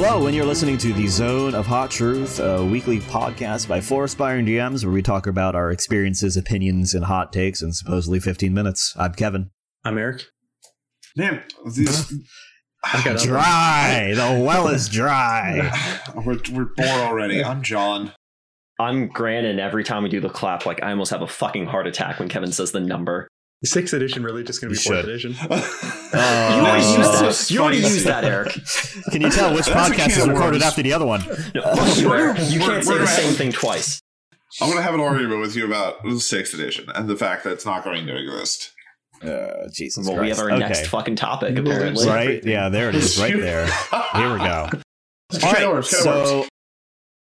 Hello, and you're listening to the Zone of Hot Truth, a weekly podcast by four aspiring DMs where we talk about our experiences, opinions, and hot takes in supposedly 15 minutes. I'm Kevin. I'm Eric. Damn, these, I've got Dry. The well is dry. we're, we're bored already. I'm John. I'm Grant, and every time we do the clap, like I almost have a fucking heart attack when Kevin says the number. Is Sixth edition really just going to be You fourth should. edition? you Oh. already used that. You already used that, Eric. Can you tell which That's podcast is recorded after the other one? No, you, We're- You we're- can't say we're the gonna same thing twice. I'm going to have an argument with you about the sixth edition and the fact that it's not going to exist. Uh, Jesus Well, Christ. we have our okay. next fucking topic, apparently. Right? Yeah, there it is, right there. Here we go. It's All can of right, worms, can of worms. so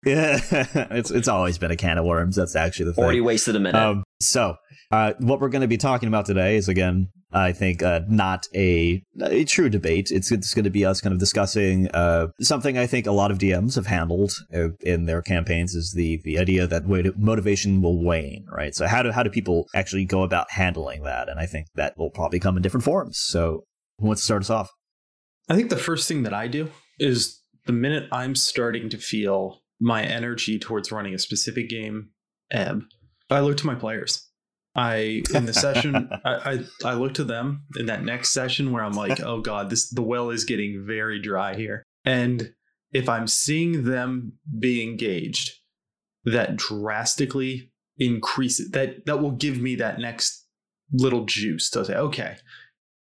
yeah, it's it's always been a can of worms. That's actually the thing. Already wasted a minute. Um, so, uh, what we're going to be talking about today is again, I think, uh, not a, a true debate. It's it's going to be us kind of discussing uh, something I think a lot of DMs have handled uh, in their campaigns is the the idea that motivation will wane, right? So how do how do people actually go about handling that? And I think that will probably come in different forms. So, who wants to start us off? I think the first thing that I do is the minute I'm starting to feel my energy towards running a specific game ebb, I look to my players. I in the session, I, I I look to them in that next session where I'm like, oh god, this the well is getting very dry here. And if I'm seeing them be engaged, that drastically increases that that will give me that next little juice to say, okay,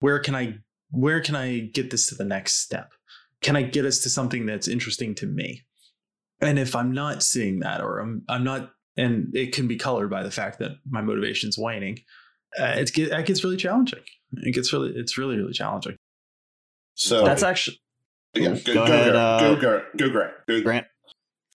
where can I where can I get this to the next step? Can I get us to something that's interesting to me? And if I'm not seeing that, or I'm I'm not, and it can be colored by the fact that my motivation's waning, uh, it get that gets really challenging. It gets really, it's really really challenging. So, That's actually. yeah, Go go, go, ahead, go, uh, go, go, go, Grant. Go, Grant.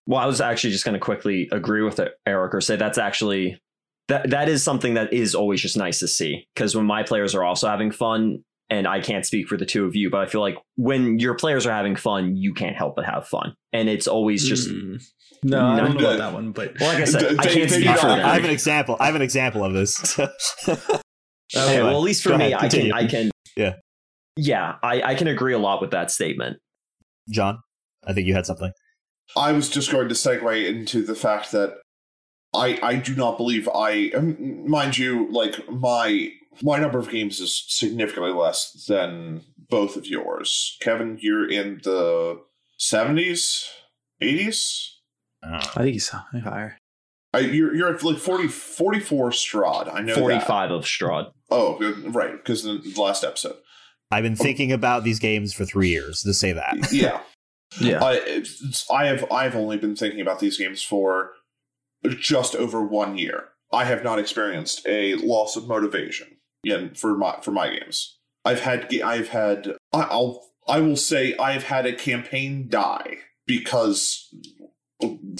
Well, I was actually just going to quickly agree with Eric or say that's actually that that is something that is always just nice to see because when my players are also having fun, and I can't speak for the two of you, but I feel like when your players are having fun, you can't help but have fun, and it's always just. Mm. no, I don't know about that one, but Well, like I said, I can't speak for I- them. I have an example. I have an example of this. Okay, Anyway, well, at least for go me, ahead, I can. I can, Yeah. yeah, I, I can agree a lot with that statement. John, I think you had something. I was just going to segue into the fact that I I do not believe I um, mind you like my my number of games is significantly less than both of yours. Kevin, you're in the seventies, eighties. Uh, I think he's higher. I, you're you're at like 40, 44 Strahd. I know that. Forty-five of Strahd. Oh, right, because the last episode. I've been thinking about these games for three years. To say that, Yeah, Yeah, I it's, I have I've only been thinking about these games for just over one year. I have not experienced a loss of motivation in for my for my games. I've had I've had I- I'll I will say I've had a campaign die because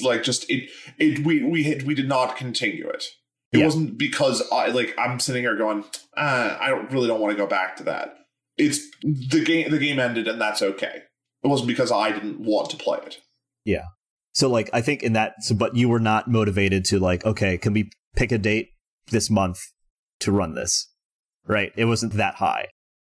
like just it it we we had we did not continue it. It Yeah. wasn't because I like I'm sitting here going uh, I don't really don't want to go back to that. It's the game the game ended and that's okay. It wasn't because I didn't want to play it. Yeah. So like I think in that. So, but you were not motivated to like, okay, can we pick a date this month to run this? Right? It wasn't that high.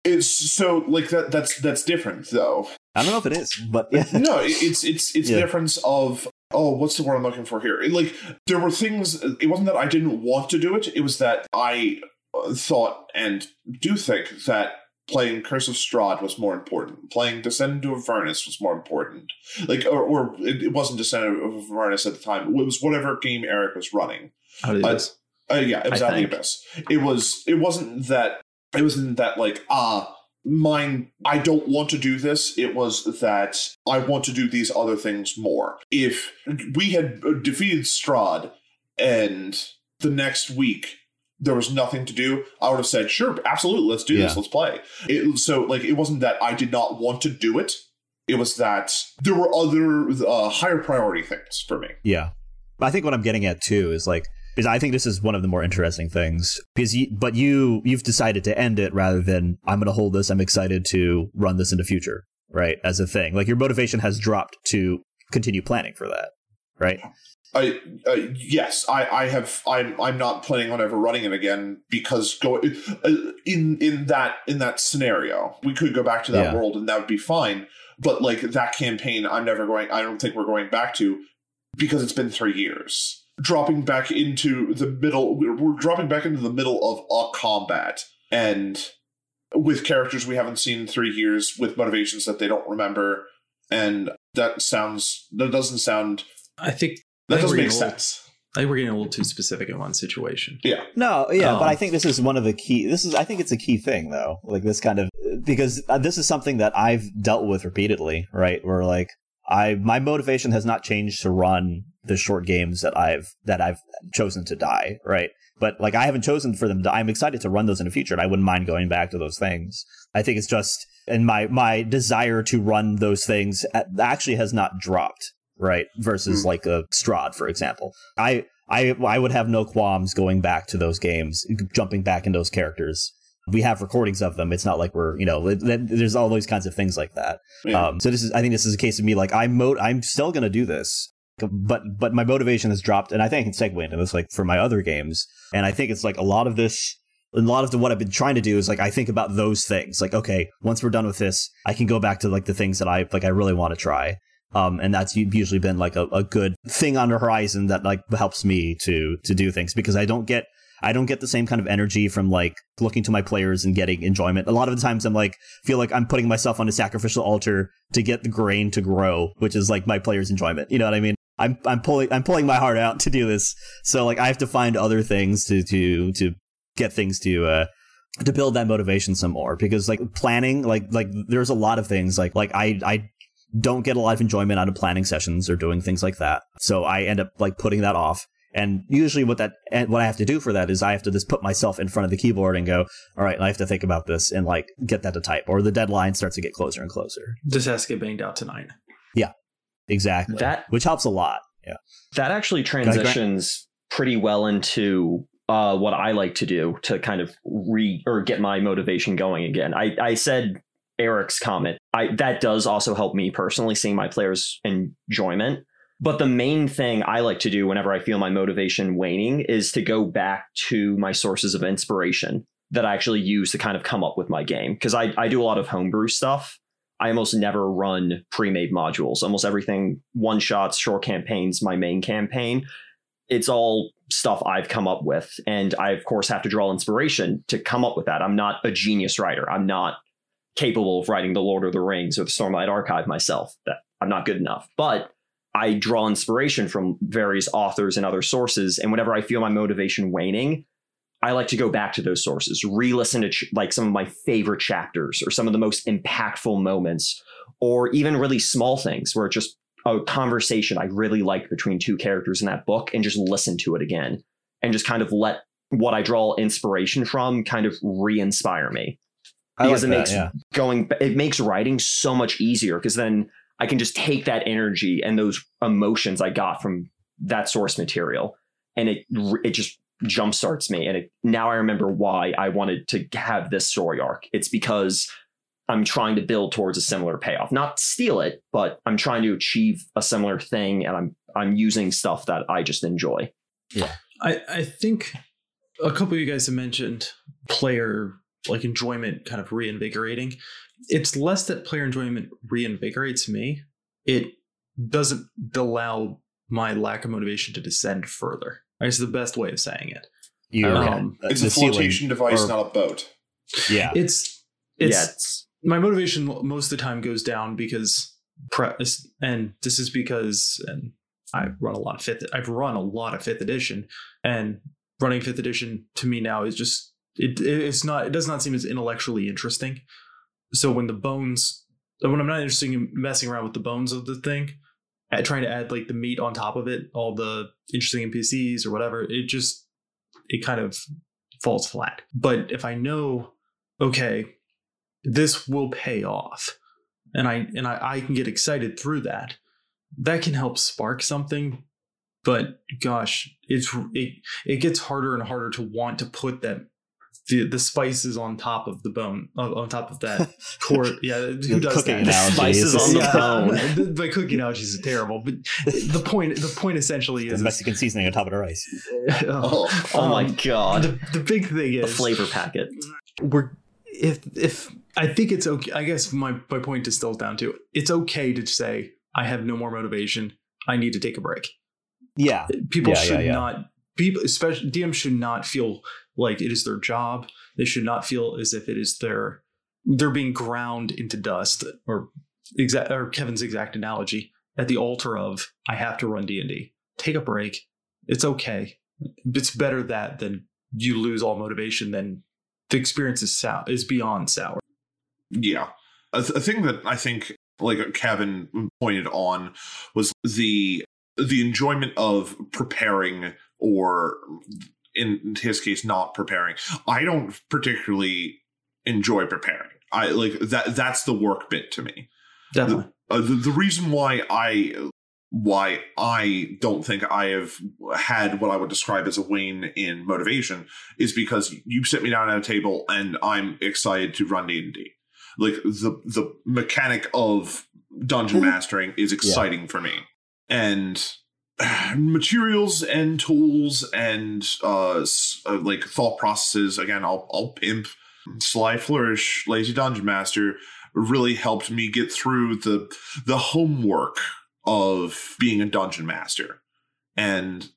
It's so like that that's that's different though. I don't know if it is, but yeah. no, it's it's it's Yeah. difference of oh, what's the word I'm looking for here? Like there were things. It wasn't that I didn't want to do it. It was that I uh, thought and do think that playing Curse of Strahd was more important. Playing Descent into Avernus was more important. Like or, or it, it wasn't Descent of Avernus at the time. It was whatever game Eric was running. how did this? Uh, yeah, it was I out of the abyss. It was. It wasn't that. It wasn't that like ah mine. I don't want to do this. It was that I want to do these other things more. If we had defeated Strahd and the next week there was nothing to do, I would have said sure, absolutely, let's do this, let's play. It, so like it wasn't that I did not want to do it. It was that there were other uh, higher priority things for me. Yeah. I think what I'm getting at too is like is I think this is one of the more interesting things because you, but you you've decided to end it rather than I'm going to hold this. I'm excited to run this in the future, right? As a thing, like your motivation has dropped to continue planning for that, right? I uh, yes, I, I have. I'm I'm not planning on ever running it again because go uh, in in that in that scenario, we could go back to that Yeah. world and that would be fine. but like that campaign, I'm never going. I don't think we're going back to because it's been three years. Dropping back into the middle, we're we're dropping back into the middle of a combat and with characters we haven't seen in three years, with motivations that they don't remember, and that sounds that doesn't sound I think that I think doesn't make getting a sense. I think we're getting a little too specific in one situation. Yeah, No, yeah, but Um, I think this is one of the key. This is, I think, it's a key thing though. Like this kind of because uh, this is something that I've dealt with repeatedly, right? Where like I, my motivation has not changed to run the short games that I've that I've chosen to die, right? But like I haven't chosen for them. To, I'm excited to run those in the future, and I wouldn't mind going back to those things. I think it's just and my my desire to run those things actually has not dropped, right? Versus Hmm. like a Strahd, for example. I I I would have no qualms going back to those games, jumping back in those characters. We have recordings of them. It's not like we're you know th- th- there's all those kinds of things like that. yeah. Um, so this is I think this is a case of me like I'm mo- I'm still gonna do this, but but my motivation has dropped, and I think I can segue into this like for my other games, and I think it's like a lot of this. A lot of the, what I've been trying to do is like I think about those things. Like, okay, once we're done with this, I can go back to like the things that I like I really want to try. Um, and that's usually been like a, a good thing on the horizon that like helps me to to do things because I don't get I don't get the same kind of energy from like looking to my players and getting enjoyment. A lot of the times I'm like feel like I'm putting myself on a sacrificial altar to get the grain to grow, which is like my players' enjoyment. You know what I mean? I'm I'm pulling I'm pulling my heart out to do this. So like I have to find other things to to to get things to uh to build that motivation some more because like planning like like there's a lot of things like like I I don't get a lot of enjoyment out of planning sessions or doing things like that. So I end up like putting that off. And usually what that and what I have to do for that is I have to just put myself in front of the keyboard and go, all right, I have to think about this and like get that to type or the deadline starts to get closer and closer. This has to get banged out tonight. Exactly. That which helps a lot. Yeah. that actually transitions pretty well into uh, what I like to do to kind of re or get my motivation going again. I, I said Eric's comment. I that does also help me personally seeing my players' enjoyment. But the main thing I like to do whenever I feel my motivation waning is to go back to my sources of inspiration that I actually use to kind of come up with my game. Because I, I do a lot of homebrew stuff. I almost never run pre-made modules. Almost everything one shots, short campaigns, my main campaign. It's all stuff I've come up with. And I of course have to draw inspiration to come up with that. I'm not a genius writer. I'm not capable of writing the Lord of the Rings or the Stormlight Archive myself. That I'm not good enough. But I draw inspiration from various authors and other sources. And whenever I feel my motivation waning, I like to go back to those sources, re-listen to ch- like some of my favorite chapters or some of the most impactful moments, or even really small things where it's just a conversation I really like between two characters in that book, and just listen to it again, and just kind of let what I draw inspiration from kind of re-inspire me I because like it that, makes yeah. going it makes writing so much easier because then I can just take that energy and those emotions I got from that source material and it it just jumpstarts me and it, now I remember why I wanted to have this story arc. It's because I'm trying to build towards a similar payoff. Not steal it, but I'm trying to achieve a similar thing and I'm I'm using stuff that I just enjoy. Yeah. I, I think a couple of you guys have mentioned player like enjoyment kind of reinvigorating. It's less that player enjoyment reinvigorates me. It doesn't allow my lack of motivation to descend further. It's the best way of saying it. You, Okay. Um, it's the a ceiling- flotation device, or- not a boat. Yeah. It's it's yeah, it's my motivation most of the time goes down because pre- and this is because and I run a lot of fifth I've run a lot of fifth edition and running fifth edition to me now is just it it's not it does not seem as intellectually interesting. So when the bones when I'm not interested in messing around with the bones of the thing, at trying to add like the meat on top of it, all the interesting NPCs or whatever, it just it kind of falls flat. But if I know, okay, this will pay off, and I and I, I can get excited through that, that can help spark something. But gosh, it's it it gets harder and harder to want to put that the, the spices on top of the bone on, on top of that core. Yeah, who does cooking that? analogy. spices on the Yeah, bone. the- My cooking analogies are terrible, but the point the point essentially The is Mexican seasoning on top of the rice. Oh, oh my um, god. the, the big thing is The flavor packet. we're if if I think it's okay. I guess my, my point distills down to it's okay to say, I have no more motivation. I need to take a break. Yeah. People Yeah, yeah, should yeah. not, people, especially DMs should not feel like it is their job. They should not feel as if it is their, they're being ground into dust or exact, or Kevin's exact analogy at the altar of, I have to run D&D. Take a break. It's okay. It's better that than you lose all motivation than the experience is sour, is beyond sour. Yeah. A, th- a thing that I think, like Kevin pointed on, was the the enjoyment of preparing, or in his case, not preparing. I don't particularly enjoy preparing. I like that. That's the work bit to me. Definitely. Uh, the, the reason why I why I don't think I have had what I would describe as a wane in motivation is because you sit me down at a table and I'm excited to run D and D. Like the the mechanic of dungeon mastering is exciting for me, and materials and tools and uh, uh like thought processes. Again, I'll I'll pimp. Sly Flourish, Lazy Dungeon Master really helped me get through the the homework of being a dungeon master. And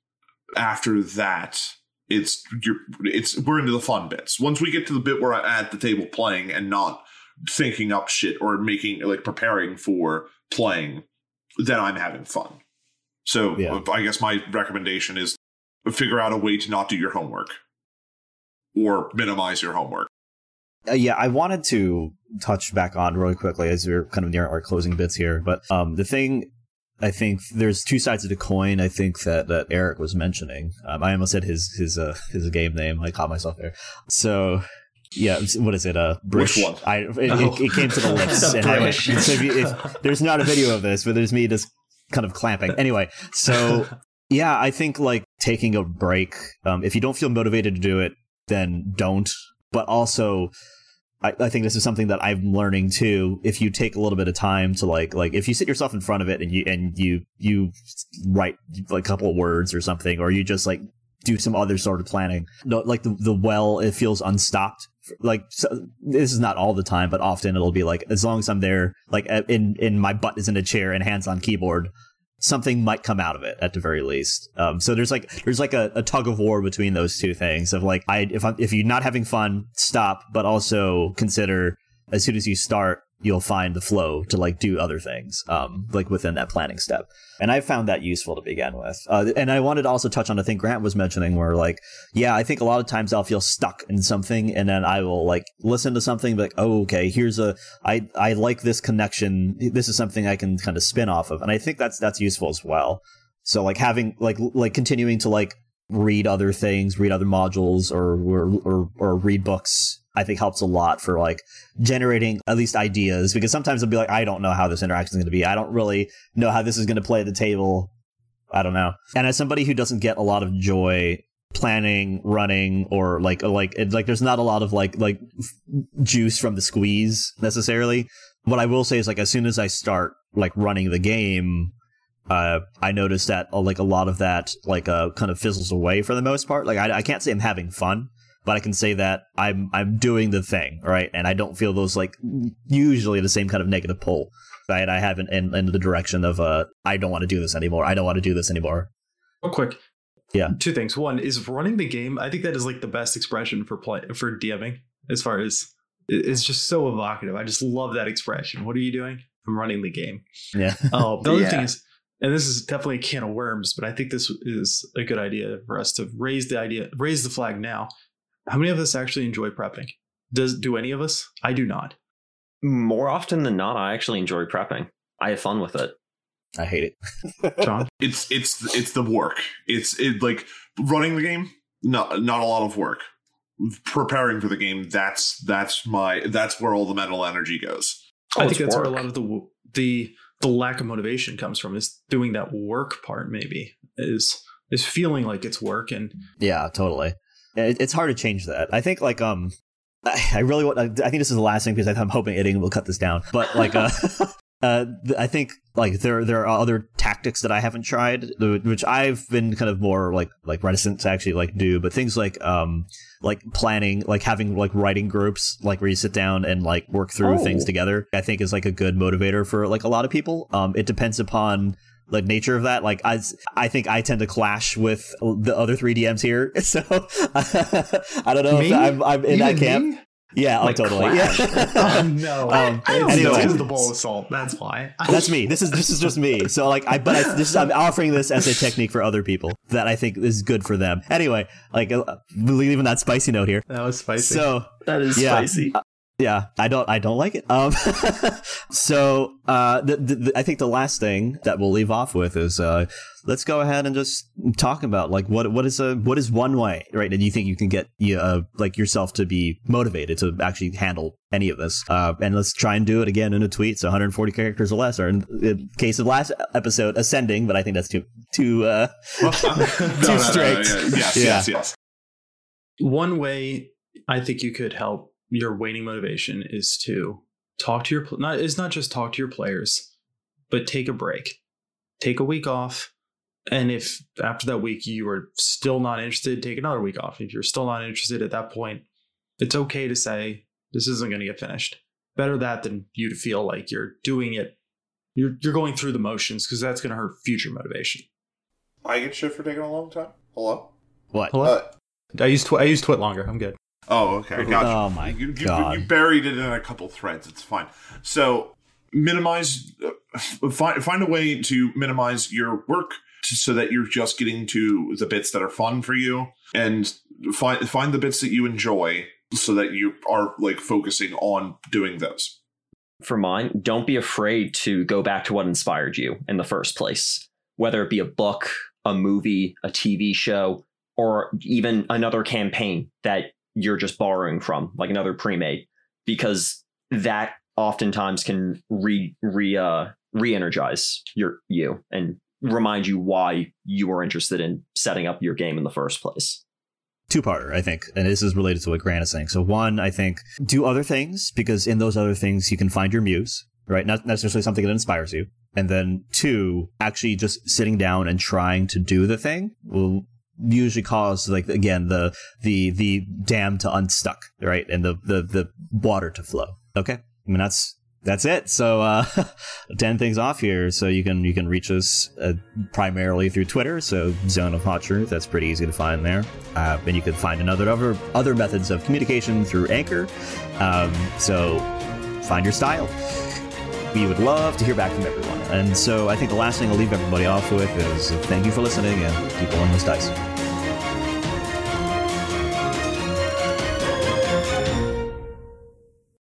after that it's you're it's we're into the fun bits. Once we get to the bit where i'm at the table playing and not thinking up shit or making like preparing for playing then i'm having fun so Yeah. i guess my recommendation is figure out a way to not do your homework or minimize your homework Uh, yeah, I wanted to touch back on really quickly as we're kind of near our closing bits here. But um, the thing, I think there's two sides of the coin. I think that that Eric was mentioning. Um, I almost said his his uh, his game name. I caught myself there. So. Yeah, what is it? Uh, Brish. Which one? I it, it- Oh. it came to the lips. and I went- so if you- if- there's not a video of this, but there's me just kind of clamping. Anyway, so yeah, I think like taking a break. Um, if you don't feel motivated to do it, then don't. But also, I, I think this is something that I'm learning too. If you take a little bit of time to like, like if you sit yourself in front of it and you and you you write like a couple of words or something, or you just like do some other sort of planning. No, like the the well, it feels unstopped. Like so, this is not all the time, but often it'll be like as long as I'm there, like in in my butt is in a chair and hands on keyboard, something might come out of it at the very least. Um, so there's like there's like a, a tug of war between those two things of like I if I'm if you're not having fun, stop, but also consider as soon as you start, you'll find the flow to like do other things, um, like within that planning step. And I found that useful to begin with. Uh, and I wanted to also touch on a thing Grant was mentioning where like, yeah, I think a lot of times I'll feel stuck in something and then I will like listen to something like, oh, okay, here's a, I, I like this connection. This is something I can kind of spin off of. And I think that's, that's useful as well. So like having like, like continuing to like read other things, read other modules or, or, or, or read books, I think helps a lot for like generating at least ideas because sometimes it'll be like, I don't know how this interaction is going to be. I don't really know how this is going to play at the table. I don't know. And as somebody who doesn't get a lot of joy planning, running, or like like it's like there's not a lot of like like f- juice from the squeeze necessarily. What I will say is like as soon as I start like running the game, uh, I notice that uh, like a lot of that like uh kind of fizzles away for the most part. Like I, I can't say I'm having fun, but I can say that I'm I'm doing the thing right, and I don't feel those like usually the same kind of negative pull that I have in, in, in the direction of uh I don't want to do this anymore. I don't want to do this anymore. Real quick. Yeah. Two things. One is running the game. I think that is like the best expression for play for DMing as far as it's just so evocative. I just love that expression. What are you doing? I'm running the game. Yeah. Oh, the other Yeah. thing is, and this is definitely a can of worms, but I think this is a good idea for us to raise the idea, raise the flag now. How many of us actually enjoy prepping? Does do any of us? I do not. More often than not, I actually enjoy prepping. I have fun with it. I hate it. John, it's it's it's the work. It's it like running the game. Not not a lot of work. Preparing for the game. That's that's my that's where all the mental energy goes. Oh, I think that's where a lot of the the the lack of motivation comes from. Is doing that work part maybe is is feeling like it's work and Yeah, totally. It, it's hard to change that. I think like um, I really want. I think this is the last thing because I'm hoping Edding will cut this down. But like uh, uh, I think like there there are other tactics that I haven't tried, which I've been kind of more like like reticent to actually like do. But things like um like planning, like having like writing groups, like where you sit down and like work through Oh. things together, I think is like a good motivator for like a lot of people. Um, it depends upon the nature of that. Like I, I think I tend to clash with the other three DMs here, so I don't know Me? if I'm, I'm in that camp. me? Yeah, Like oh, totally. clash? Yeah. Oh no! Um, I don't anyway. know. It's the bowl of salt. That's why. That's me. This is this is just me. So like I but I, this is I'm offering this as a technique for other people that I think is good for them. Anyway, like uh, leaving that spicy note here. That was spicy. So That is Yeah. spicy. Yeah, I don't I don't like it. Um, so uh, the, the, the, I think the last thing that we'll leave off with is uh, let's go ahead and just talk about like what what is a what is one way right and you think you can get you uh, like yourself to be motivated to actually handle any of this uh, and let's try and do it again in a tweet so 140 characters or less or in, in case of last episode ascending but I think that's too too uh, No, too no, no, strict. no, yeah, Yes, Yeah. yes, yes. One way I think you could help your waning motivation is to talk to your not is not just talk to your players, but take a break, take a week off, and if after that week you are still not interested, take another week off. If you're still not interested at that point, it's okay to say this isn't going to get finished. Better that than you to feel like you're doing it. You're you're going through the motions because that's going to hurt future motivation. I get shit for taking a long time. Hello. what Hello? Uh, I use tw- I use TwitLonger. I'm good. Oh, okay. Gotcha. Oh my you, you, God. You buried it in a couple threads. It's fine. So minimize. Uh, find find a way to minimize your work to, so that you're just getting to the bits that are fun for you, and find find the bits that you enjoy, so that you are like focusing on doing those. for mine, don't be afraid to go back to what inspired you in the first place, whether it be a book, a movie, a TV show, or even another campaign that you're just borrowing from, like another pre-made, because that oftentimes can re re uh, re-energize your you and remind you why you were interested in setting up your game in the first place. two parter, I think, and this is related to what Grant is saying. So one, I think, do other things because in those other things you can find your muse, right? Not necessarily something that inspires you. And then two, actually just sitting down and trying to do the thing will usually cause like again the the the dam to unstuck, right? And the the the water to flow. Okay? I mean that's that's it. So uh, ten things off here. So you can you can reach us uh, primarily through Twitter. So Zone of Hot Truth. That's pretty easy to find there. Uh, and you can find another other other methods of communication through Anchor. Um, so find your style. We would love to hear back from everyone. And so I think the last thing I'll leave everybody off with is thank you for listening and keep rolling those dice.